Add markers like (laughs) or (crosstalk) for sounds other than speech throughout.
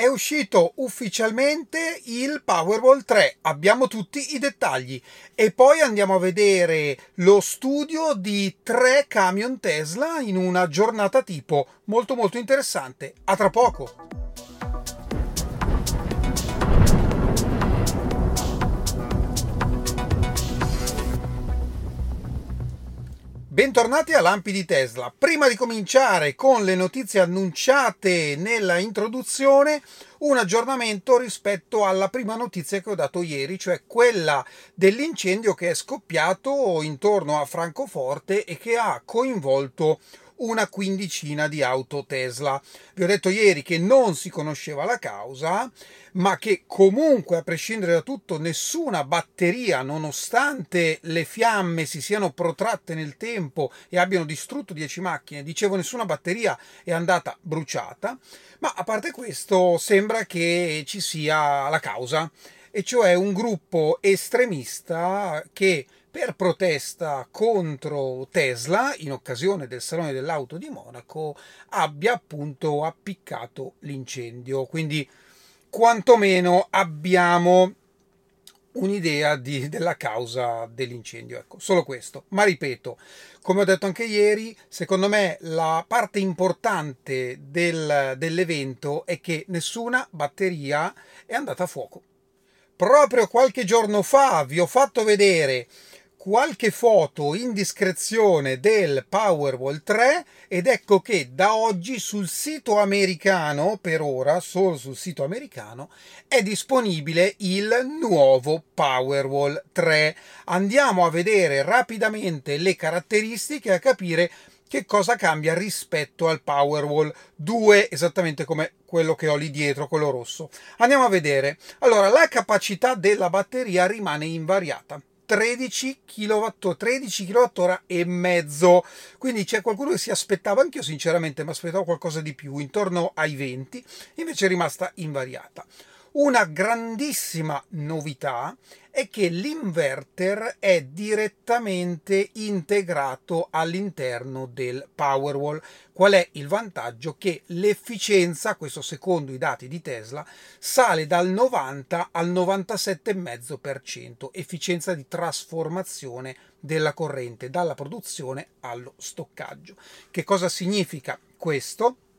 è uscito ufficialmente il Powerball 3, abbiamo tutti i dettagli e poi andiamo a vedere lo studio di tre camion Tesla in una giornata tipo molto molto interessante. A tra poco! Bentornati a Lampi di Tesla. Prima di cominciare con le notizie annunciate nella introduzione, un aggiornamento rispetto alla prima notizia che ho dato ieri, cioè quella dell'incendio che è scoppiato intorno a Francoforte e che ha coinvolto una quindicina di auto Tesla. Vi ho detto ieri che non si conosceva la causa, ma che comunque, a prescindere da tutto, nessuna batteria, nonostante le fiamme si siano protratte nel tempo e abbiano distrutto 10 macchine, dicevo nessuna batteria è andata bruciata, ma a parte questo sembra che ci sia la causa, e cioè un gruppo estremista che per protesta contro Tesla in occasione del Salone dell'Auto di Monaco abbia appunto appiccato l'incendio. Quindi quantomeno abbiamo un'idea di, della causa dell'incendio. Ecco, solo questo. Ma ripeto, come ho detto anche ieri, secondo me la parte importante del, dell'evento è che nessuna batteria è andata a fuoco. Proprio qualche giorno fa vi ho fatto vedere qualche foto in discrezione del Powerwall 3 ed ecco che da oggi sul sito americano, per ora solo sul sito americano, è disponibile il nuovo Powerwall 3. Andiamo a vedere rapidamente le caratteristiche e a capire che cosa cambia rispetto al Powerwall 2, esattamente come quello che ho lì dietro, quello rosso. Andiamo a vedere. Allora, la capacità della batteria rimane invariata 13 kWh, 13 kWh e mezzo. Quindi c'è qualcuno che si aspettava, anch'io sinceramente mi aspettavo qualcosa di più, intorno ai 20, invece è rimasta invariata. Una grandissima novità è che l'inverter è direttamente integrato all'interno del Powerwall. Qual è il vantaggio? Che l'efficienza, questo secondo i dati di Tesla, sale dal 90 al 97,5%, efficienza di trasformazione della corrente dalla produzione allo stoccaggio. Che cosa significa questo?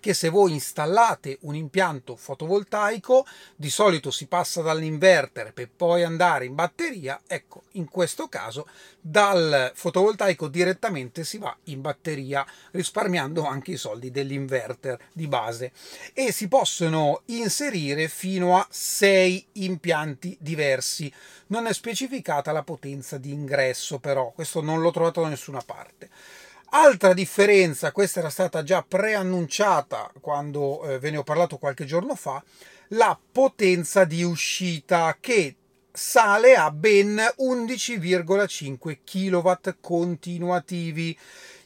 Che se voi installate un impianto fotovoltaico, di solito si passa dall'inverter per poi andare in batteria, ecco, in questo caso dal fotovoltaico direttamente si va in batteria, risparmiando anche i soldi dell'inverter di base e si possono inserire fino a 6 impianti diversi. Non è specificata la potenza di ingresso, però questo non l'ho trovato da nessuna parte. Altra differenza, questa era stata già preannunciata quando eh, ve ne ho parlato qualche giorno fa, la potenza di uscita che sale a ben 11,5 kW continuativi.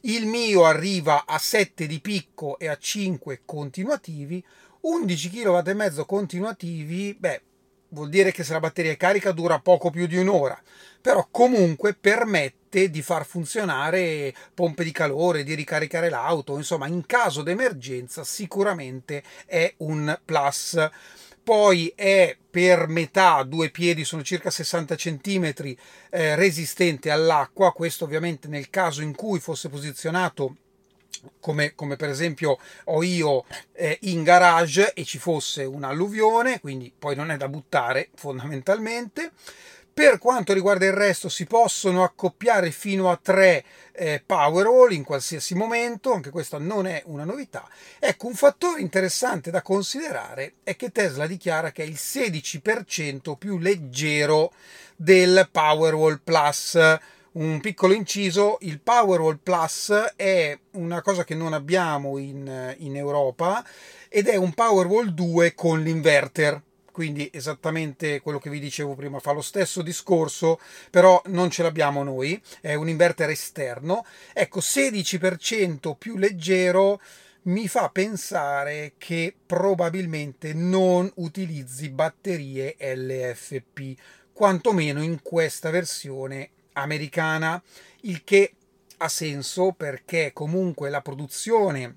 Il mio arriva a 7 di picco e a 5 continuativi. 11 kW e mezzo continuativi, beh, vuol dire che se la batteria è carica dura poco più di un'ora, però comunque permette di far funzionare pompe di calore, di ricaricare l'auto, insomma in caso d'emergenza sicuramente è un plus. Poi è per metà, due piedi sono circa 60 cm, eh, resistente all'acqua, questo ovviamente nel caso in cui fosse posizionato come, come, per esempio ho io eh, in garage e ci fosse un'alluvione, quindi poi non è da buttare fondamentalmente. Per quanto riguarda il resto si possono accoppiare fino a tre eh, Powerwall in qualsiasi momento, anche questa non è una novità. Ecco, un fattore interessante da considerare è che Tesla dichiara che è il 16% più leggero del Powerwall Plus un piccolo inciso, il Powerwall Plus è una cosa che non abbiamo in, in Europa ed è un Powerwall 2 con l'inverter quindi esattamente quello che vi dicevo prima, fa lo stesso discorso, però non ce l'abbiamo noi, è un inverter esterno. Ecco, 16% più leggero mi fa pensare che probabilmente non utilizzi batterie LFP, quantomeno in questa versione americana, il che ha senso perché comunque la produzione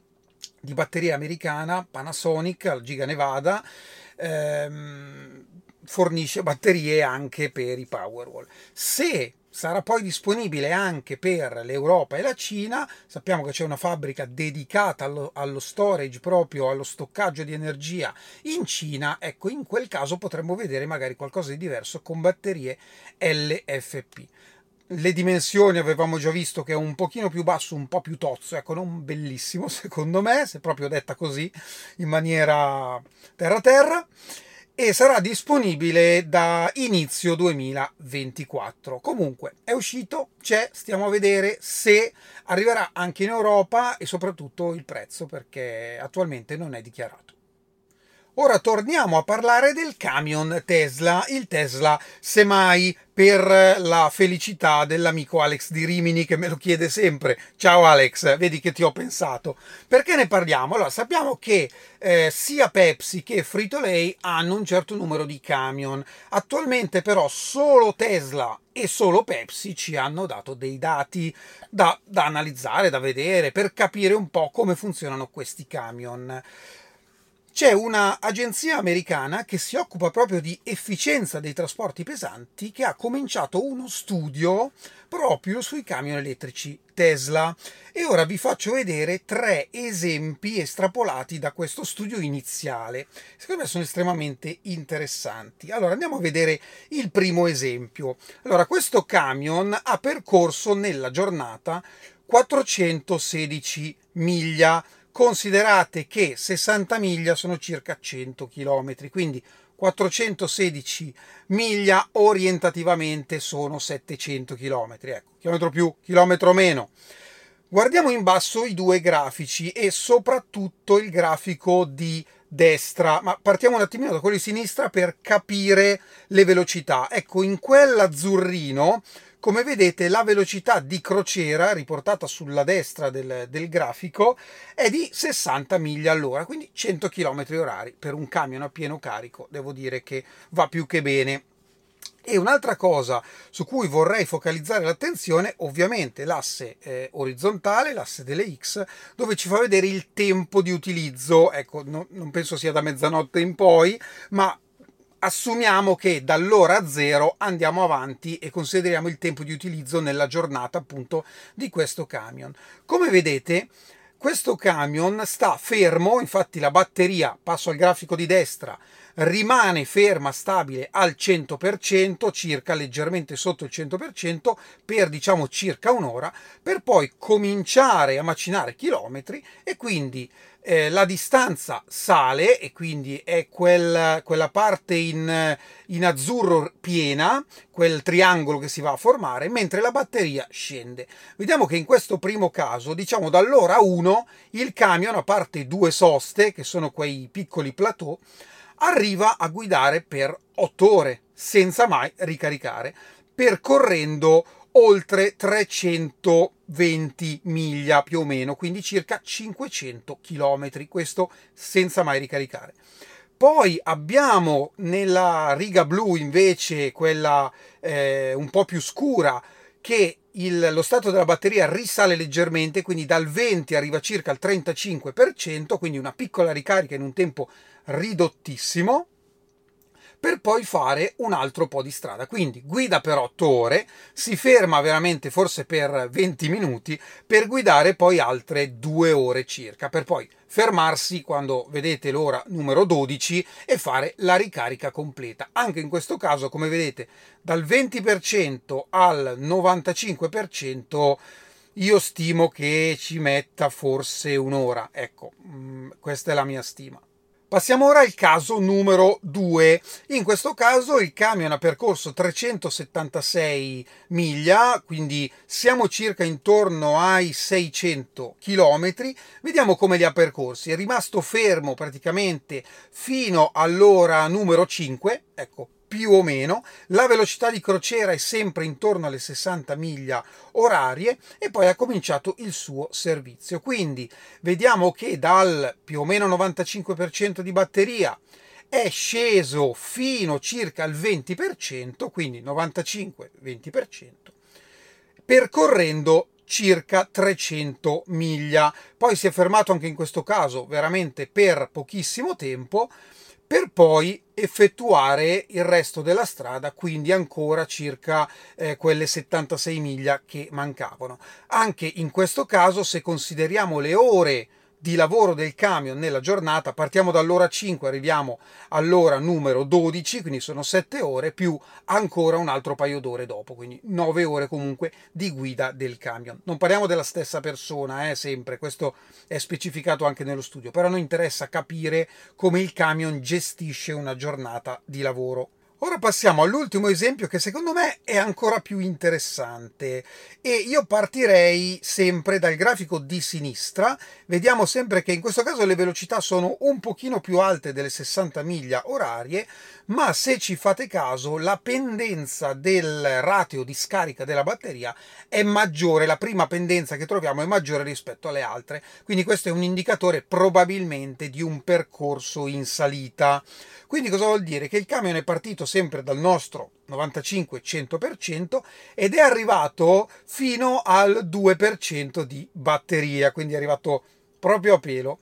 di batteria americana Panasonic, al Giga Nevada, ehm, fornisce batterie anche per i Powerwall. Se sarà poi disponibile anche per l'Europa e la Cina. Sappiamo che c'è una fabbrica dedicata allo, allo, storage, proprio allo stoccaggio di energia in Cina. Ecco, in quel caso potremmo vedere magari qualcosa di diverso con batterie LFP. Le dimensioni avevamo già visto che è un pochino più basso, un po' più tozzo, ecco, non bellissimo (laughs) secondo me, se proprio detta così in maniera terra-terra e sarà disponibile da inizio 2024. Comunque è uscito, c'è, stiamo a vedere se arriverà anche in Europa e soprattutto il prezzo perché attualmente non è dichiarato. Ora torniamo a parlare del camion Tesla, il Tesla semmai per la felicità dell'amico Alex di Rimini che me lo chiede sempre. Ciao Alex, vedi che ti ho pensato. Perché ne parliamo? Allora, sappiamo che eh, sia Pepsi che Frito-Lay hanno un certo numero di camion. Attualmente però solo Tesla e solo Pepsi ci hanno dato dei dati da, da analizzare, da vedere, per capire un po' come funzionano questi camion c'è un'agenzia americana che si occupa proprio di efficienza dei trasporti pesanti che ha cominciato uno studio proprio sui camion elettrici Tesla e ora vi faccio vedere tre esempi estrapolati da questo studio iniziale. Secondo me sono estremamente interessanti. Allora andiamo a vedere il primo esempio. Allora questo camion ha percorso nella giornata 416 miglia considerate che 60 miglia sono circa 100 km, quindi 416 miglia orientativamente sono 700 km, ecco, chilometro più, chilometro meno. Guardiamo in basso i due grafici e soprattutto il grafico di destra, ma partiamo un attimino da quello di sinistra per capire le velocità. Ecco, in quell'azzurrino come vedete la velocità di crociera riportata sulla destra del, del grafico è di 60 miglia all'ora, quindi 100 km orari per un camion a pieno carico, devo dire che va più che bene. E un'altra cosa su cui vorrei focalizzare l'attenzione, ovviamente l'asse eh, orizzontale, l'asse delle X, dove ci fa vedere il tempo di utilizzo. Ecco, no, non penso sia da mezzanotte in poi, ma assumiamo che dall'ora zero andiamo avanti e consideriamo il tempo di utilizzo nella giornata appunto di questo camion. Come vedete questo camion sta fermo, infatti la batteria, passo al grafico di destra, rimane ferma, stabile al 100%, circa leggermente sotto il 100%, per diciamo circa un'ora, per poi cominciare a macinare chilometri e quindi eh, la distanza sale e quindi è quel, quella parte in, in, azzurro piena, quel triangolo che si va a formare, mentre la batteria scende. Vediamo che in questo primo caso, diciamo dall'ora 1, il camion, a parte due soste, che sono quei piccoli plateau, arriva a guidare per 8 ore senza mai ricaricare, percorrendo oltre 320 miglia più o meno, quindi circa 500 km, questo senza mai ricaricare. Poi abbiamo nella riga blu invece quella eh, un po' più scura che il, lo stato della batteria risale leggermente, quindi dal 20 arriva circa al 35%, quindi una piccola ricarica in un tempo ridottissimo per poi fare un altro po' di strada. Quindi guida per 8 ore, si ferma veramente forse per 20 minuti per guidare poi altre 2 ore circa, per poi fermarsi quando vedete l'ora numero 12 e fare la ricarica completa. Anche in questo caso, come vedete, dal 20% al 95% io stimo che ci metta forse un'ora. Ecco, mm, questa è la mia stima. Passiamo ora al caso numero 2. In questo caso il camion ha percorso 376 miglia, quindi siamo circa intorno ai 600 km. Vediamo come li ha percorsi. È rimasto fermo praticamente fino all'ora numero 5. Ecco, più o meno, la velocità di crociera è sempre intorno alle 60 miglia orarie e poi ha cominciato il suo servizio. Quindi vediamo che dal più o meno 95% di batteria è sceso fino circa al 20%, quindi 95-20%, percorrendo circa 300 miglia. Poi si è fermato anche in questo caso veramente per pochissimo tempo per poi effettuare il resto della strada, quindi ancora circa eh, quelle 76 miglia che mancavano. Anche in questo caso, se consideriamo le ore di lavoro del camion nella giornata, partiamo dall'ora 5, arriviamo all'ora numero 12, quindi sono 7 ore più ancora un altro paio d'ore dopo, quindi 9 ore comunque di guida del camion. Non parliamo della stessa persona, eh, sempre, questo è specificato anche nello studio, però a noi interessa capire come il camion gestisce una giornata di lavoro Ora passiamo all'ultimo esempio che secondo me è ancora più interessante e io partirei sempre dal grafico di sinistra. Vediamo sempre che in questo caso le velocità sono un pochino più alte delle 60 miglia orarie, ma se ci fate caso la pendenza del ratio di scarica della batteria è maggiore, la prima pendenza che troviamo è maggiore rispetto alle altre, quindi questo è un indicatore probabilmente di un percorso in salita. Quindi cosa vuol dire? Che il camion è partito sempre dal nostro 95-100% ed è arrivato fino al 2% di batteria, quindi è arrivato proprio a pelo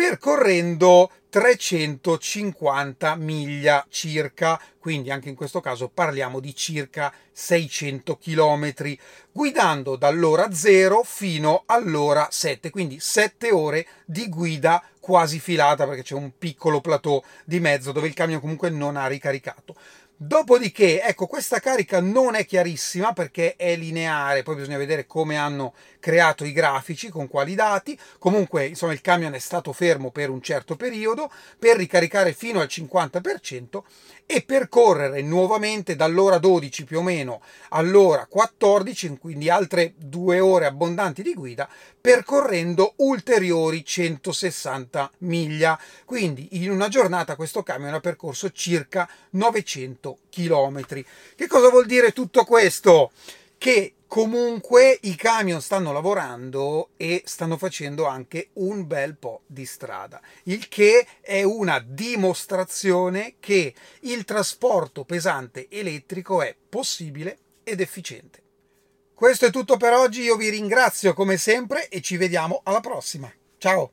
percorrendo 350 miglia circa, quindi anche in questo caso parliamo di circa 600 km, guidando dall'ora 0 fino all'ora 7, quindi 7 ore di guida quasi filata perché c'è un piccolo plateau di mezzo dove il camion comunque non ha ricaricato. Dopodiché, ecco, questa carica non è chiarissima perché è lineare, poi bisogna vedere come hanno creato i grafici, con quali dati. Comunque, insomma, il camion è stato fermo per un certo periodo per ricaricare fino al 50% e percorrere nuovamente dall'ora 12 più o meno all'ora 14, quindi altre due ore abbondanti di guida, percorrendo ulteriori 160 miglia. Quindi in una giornata questo camion ha percorso circa 900 km. Che cosa vuol dire tutto questo? Che Comunque i camion stanno lavorando e stanno facendo anche un bel po' di strada, il che è una dimostrazione che il trasporto pesante elettrico è possibile ed efficiente. Questo è tutto per oggi, io vi ringrazio come sempre e ci vediamo alla prossima. Ciao!